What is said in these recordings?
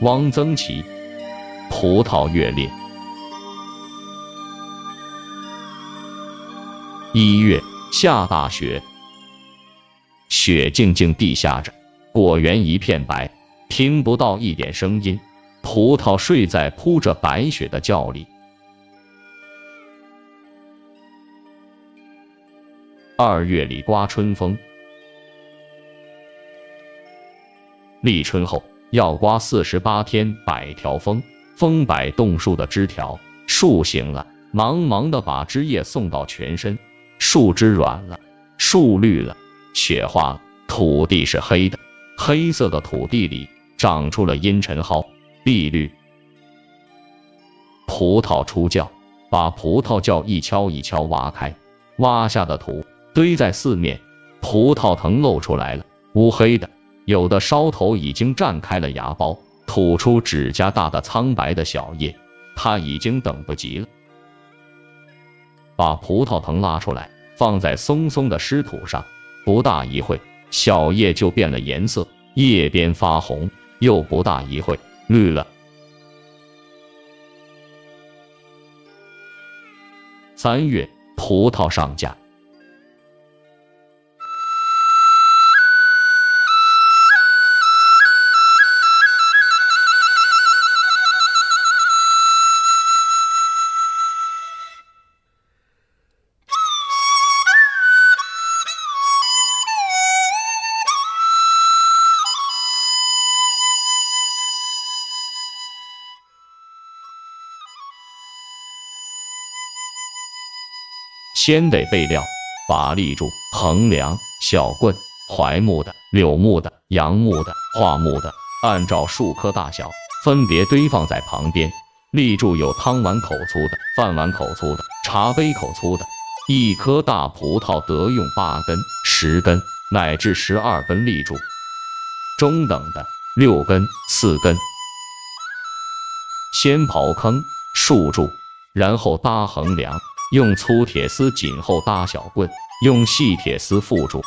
汪曾祺。葡萄越烈。一月下大雪，雪静静地下着，果园一片白，听不到一点声音。葡萄睡在铺着白雪的窖里。二月里刮春风，立春后要刮四十八天百条风，风摆动树的枝条，树醒了，忙忙的把枝叶送到全身。树枝软了，树绿了，雪化了，土地是黑的，黑色的土地里长出了阴沉蒿、碧绿。葡萄出窖，把葡萄窖一锹一锹挖开，挖下的土堆在四面，葡萄藤露出来了，乌黑的，有的梢头已经绽开了芽苞，吐出指甲大的苍白的小叶，他已经等不及了。把葡萄藤拉出来，放在松松的湿土上，不大一会，小叶就变了颜色，叶边发红，又不大一会，绿了。三月，葡萄上架。先得备料，把立柱、横梁、小棍、槐木的、柳木的、杨木的、桦木的，按照树棵大小分别堆放在旁边。立柱有汤碗口粗的、饭碗口粗的、茶杯口粗的。一颗大葡萄得用八根、十根乃至十二根立柱，中等的六根、四根。先刨坑、竖柱，然后搭横梁。用粗铁丝紧后搭小棍，用细铁丝缚住，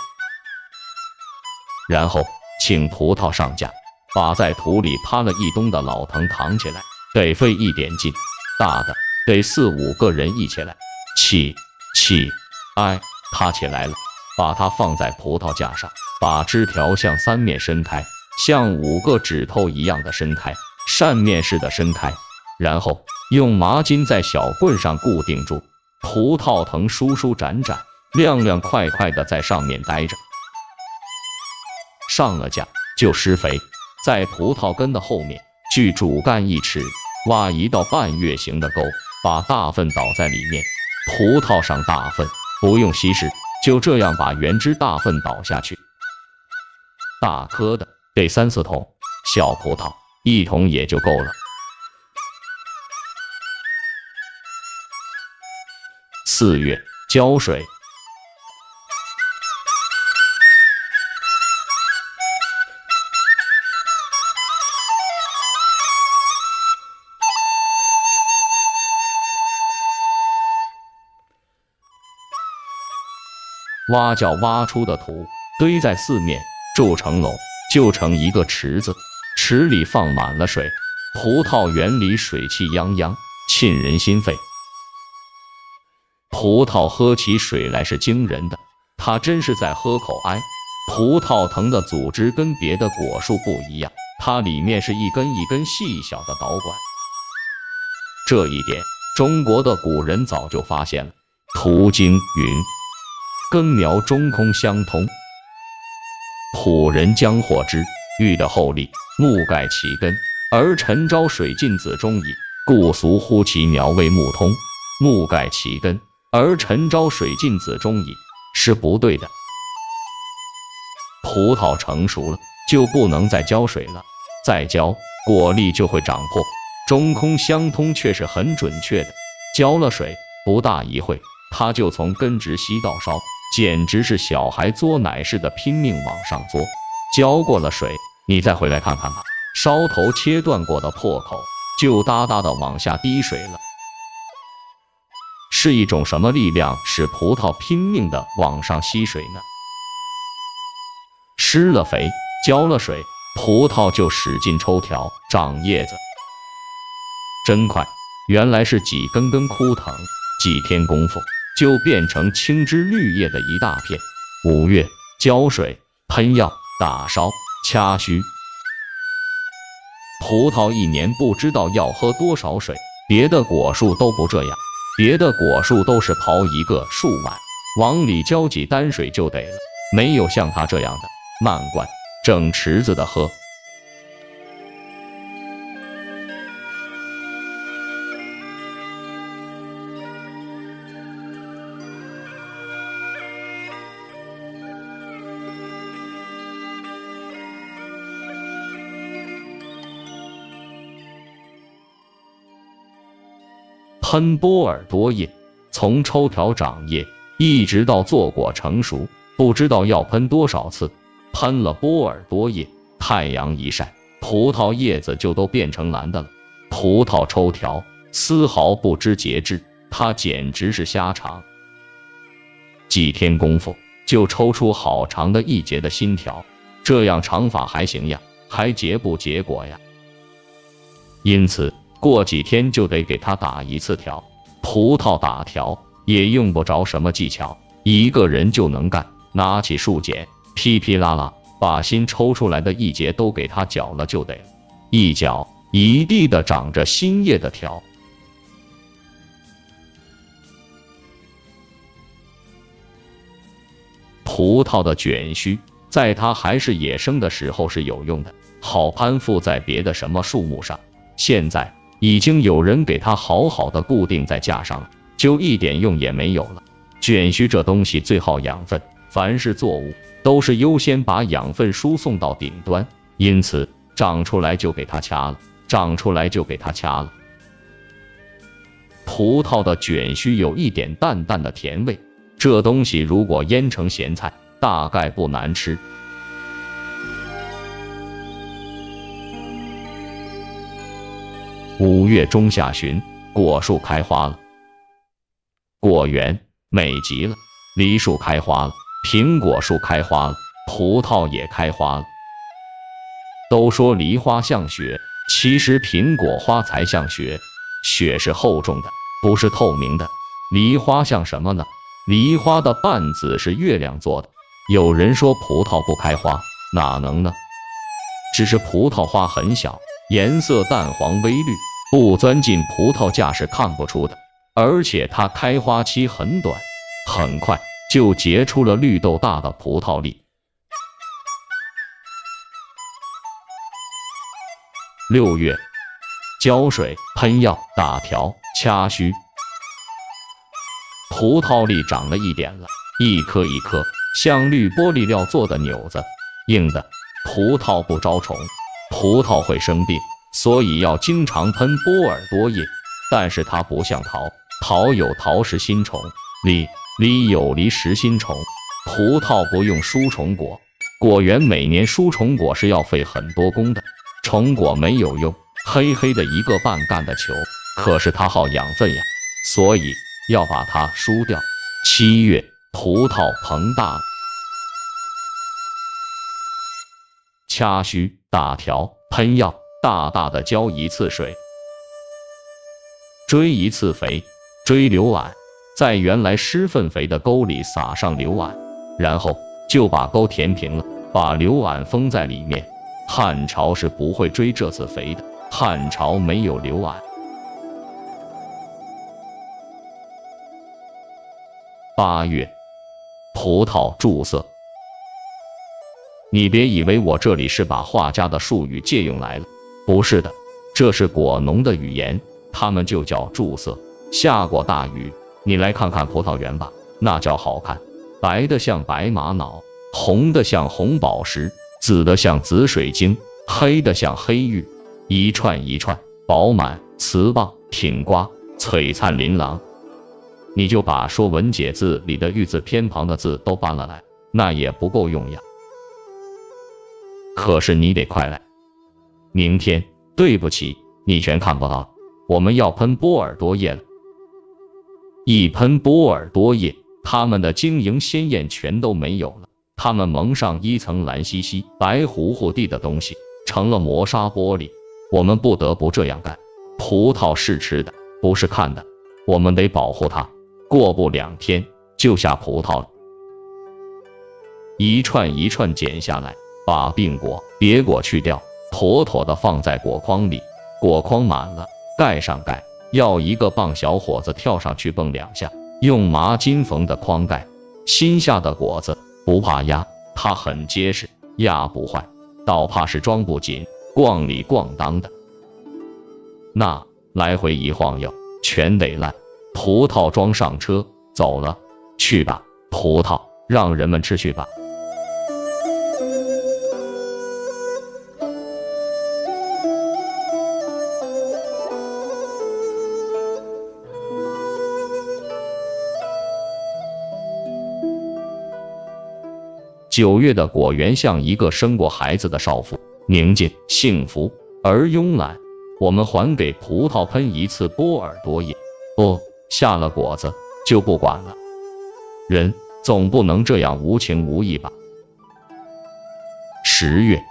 然后请葡萄上架，把在土里趴了一冬的老藤扛起来，得费一点劲，大的得四五个人一起来，起起，哎，它起来了，把它放在葡萄架上，把枝条向三面伸开，像五个指头一样的伸开，扇面似的伸开，然后用麻筋在小棍上固定住。葡萄藤舒舒展展、亮亮快快的在上面待着。上了架就施肥，在葡萄根的后面距主干一尺挖一道半月形的沟，把大粪倒在里面。葡萄上大粪不用稀释，就这样把原枝大粪倒下去。大颗的得三四桶，小葡萄一桶也就够了。四月浇水，挖角挖出的土堆在四面，筑成垄，就成一个池子，池里放满了水，葡萄园里水气泱泱，沁人心肺。葡萄喝起水来是惊人的，它真是在喝口埃。葡萄藤的组织跟别的果树不一样，它里面是一根一根细小的导管。这一点，中国的古人早就发现了。图经云：根苗中空相通。仆人将获之，玉的厚利，木盖其根，而晨朝水尽子中矣。故俗呼其苗为木通，木盖其根。而晨朝水进子中矣，是不对的。葡萄成熟了，就不能再浇水了，再浇果粒就会长破。中空相通却是很准确的，浇了水，不大一会，它就从根直吸到梢，简直是小孩嘬奶似的拼命往上嘬。浇过了水，你再回来看看吧，梢头切断过的破口就哒哒的往下滴水了。是一种什么力量使葡萄拼命的往上吸水呢？施了肥，浇了水，葡萄就使劲抽条，长叶子，真快。原来是几根根枯藤，几天功夫就变成青枝绿叶的一大片。五月浇水、喷药、打烧、掐须。葡萄一年不知道要喝多少水，别的果树都不这样，别的果树都是刨一个树碗，往里浇几担水就得了，没有像他这样的漫灌，整池子的喝。喷波尔多叶，从抽条长叶一直到坐果成熟，不知道要喷多少次。喷了波尔多叶，太阳一晒，葡萄叶子就都变成蓝的了。葡萄抽条丝毫不知节制，它简直是瞎长。几天功夫就抽出好长的一节的新条，这样长法还行呀，还结不结果呀？因此。过几天就得给他打一次条，葡萄打条也用不着什么技巧，一个人就能干。拿起树剪，噼噼啦啦把新抽出来的一节都给他绞了就得。一绞一地的长着新叶的条。葡萄的卷须，在它还是野生的时候是有用的，好攀附在别的什么树木上。现在。已经有人给它好好的固定在架上了，就一点用也没有了。卷须这东西最好养分，凡是作物都是优先把养分输送到顶端，因此长出来就给它掐了，长出来就给它掐了。葡萄的卷须有一点淡淡的甜味，这东西如果腌成咸菜，大概不难吃。五月中下旬，果树开花了，果园美极了。梨树开花了，苹果树开花了，葡萄也开花了。都说梨花像雪，其实苹果花才像雪。雪是厚重的，不是透明的。梨花像什么呢？梨花的瓣子是月亮做的。有人说葡萄不开花，哪能呢？只是葡萄花很小，颜色淡黄微绿。不钻进葡萄架是看不出的，而且它开花期很短，很快就结出了绿豆大的葡萄粒。六月，浇水、喷药、打条、掐须，葡萄粒长了一点了，一颗一颗像绿玻璃料做的纽子，硬的，葡萄不招虫，葡萄会生病。所以要经常喷波尔多液，但是它不像桃，桃有桃实心虫，梨梨有梨实心虫，葡萄不用输虫果，果园每年输虫果是要费很多工的，虫果没有用，黑黑的一个半干的球，可是它好养分呀，所以要把它输掉。七月，葡萄膨大，掐须、打条、喷药。大大的浇一次水，追一次肥，追柳饵，在原来施粪肥的沟里撒上柳饵，然后就把沟填平了，把柳饵封在里面。汉朝是不会追这次肥的，汉朝没有柳饵。八月，葡萄注色。你别以为我这里是把画家的术语借用来了。不是的，这是果农的语言，他们就叫注色。下过大雨，你来看看葡萄园吧，那叫好看，白的像白玛瑙，红的像红宝石，紫的像紫水晶，黑的像黑玉，一串一串，饱满、瓷棒、挺瓜、璀璨琳琅。你就把《说文解字》里的玉字偏旁的字都搬了来，那也不够用呀。可是你得快来。明天，对不起，你全看不到。我们要喷波尔多液了，一喷波尔多液，它们的晶莹鲜艳全都没有了。它们蒙上一层蓝兮兮、白乎乎地的东西，成了磨砂玻璃。我们不得不这样干。葡萄是吃的，不是看的，我们得保护它。过不两天就下葡萄了，一串一串剪下来，把病果、瘪果去掉，妥妥的放在果筐里。果筐满了，盖上盖，要一个棒小伙子跳上去蹦两下，用麻筋缝的筐盖。新下的果子不怕压，它很结实，压不坏，倒怕是装不紧，咣里咣当的，那来回一晃悠，全得烂。葡萄装上车，走了，去吧，葡萄，让人们吃去吧。九月的果园像一个生过孩子的少妇，宁静、幸福而慵懒。我们还给葡萄喷一次波尔多液，不。下了果子就不管了，人总不能这样无情无义吧？十月，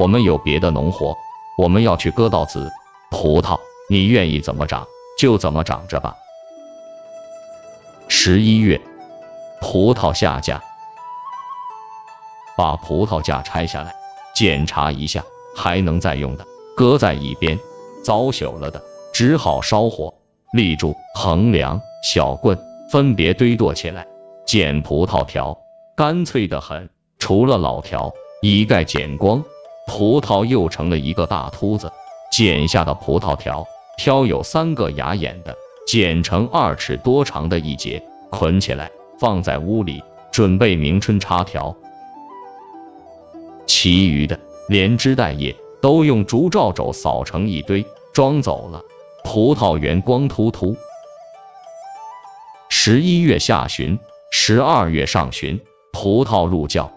我们有别的农活，我们要去割稻子。葡萄，你愿意怎么长就怎么长着吧。十一月，葡萄下架，把葡萄架拆下来，检查一下，还能再用的，搁在一边；早朽了的，只好烧火。立柱、横梁、小棍分别堆垛起来，剪葡萄条，干脆的很。除了老条，一概剪光，葡萄又成了一个大秃子。剪下的葡萄条，挑有三个牙眼的，剪成二尺多长的一节，捆起来，放在屋里，准备明春插条。其余的，连枝带叶都用竹罩帚扫成一堆，装走了。葡萄园光秃秃。十一月下旬，十二月上旬，葡萄入窖。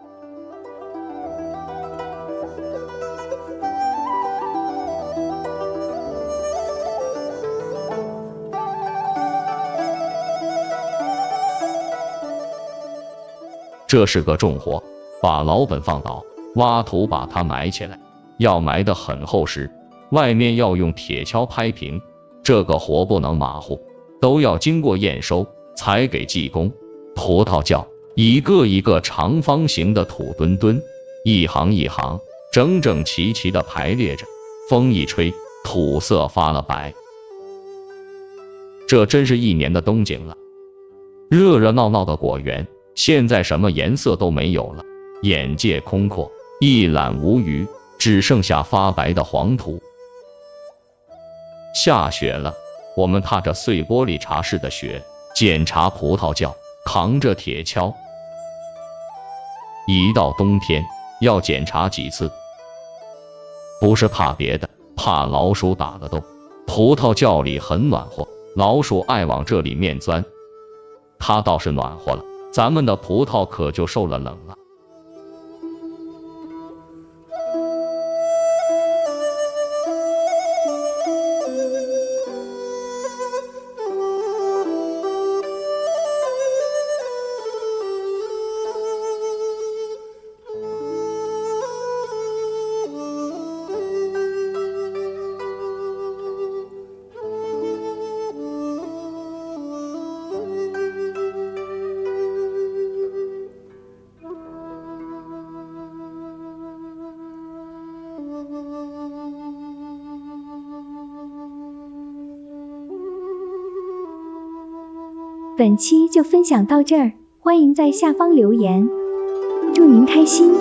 这是个重活，把老本放倒，挖土把它埋起来，要埋得很厚实，外面要用铁锹拍平。这个活不能马虎，都要经过验收才给技工。葡萄窖一个一个长方形的土墩墩，一行一行整整齐齐的排列着。风一吹，土色发了白。这真是一年的冬景了。热热闹闹的果园，现在什么颜色都没有了，眼界空阔，一览无余，只剩下发白的黄土。下雪了，我们踏着碎玻璃茶似的雪，检查葡萄窖，扛着铁锹。一到冬天，要检查几次？不是怕别的，怕老鼠打了洞。葡萄窖里很暖和，老鼠爱往这里面钻。它倒是暖和了，咱们的葡萄可就受了冷了。本期就分享到这儿，欢迎在下方留言，祝您开心。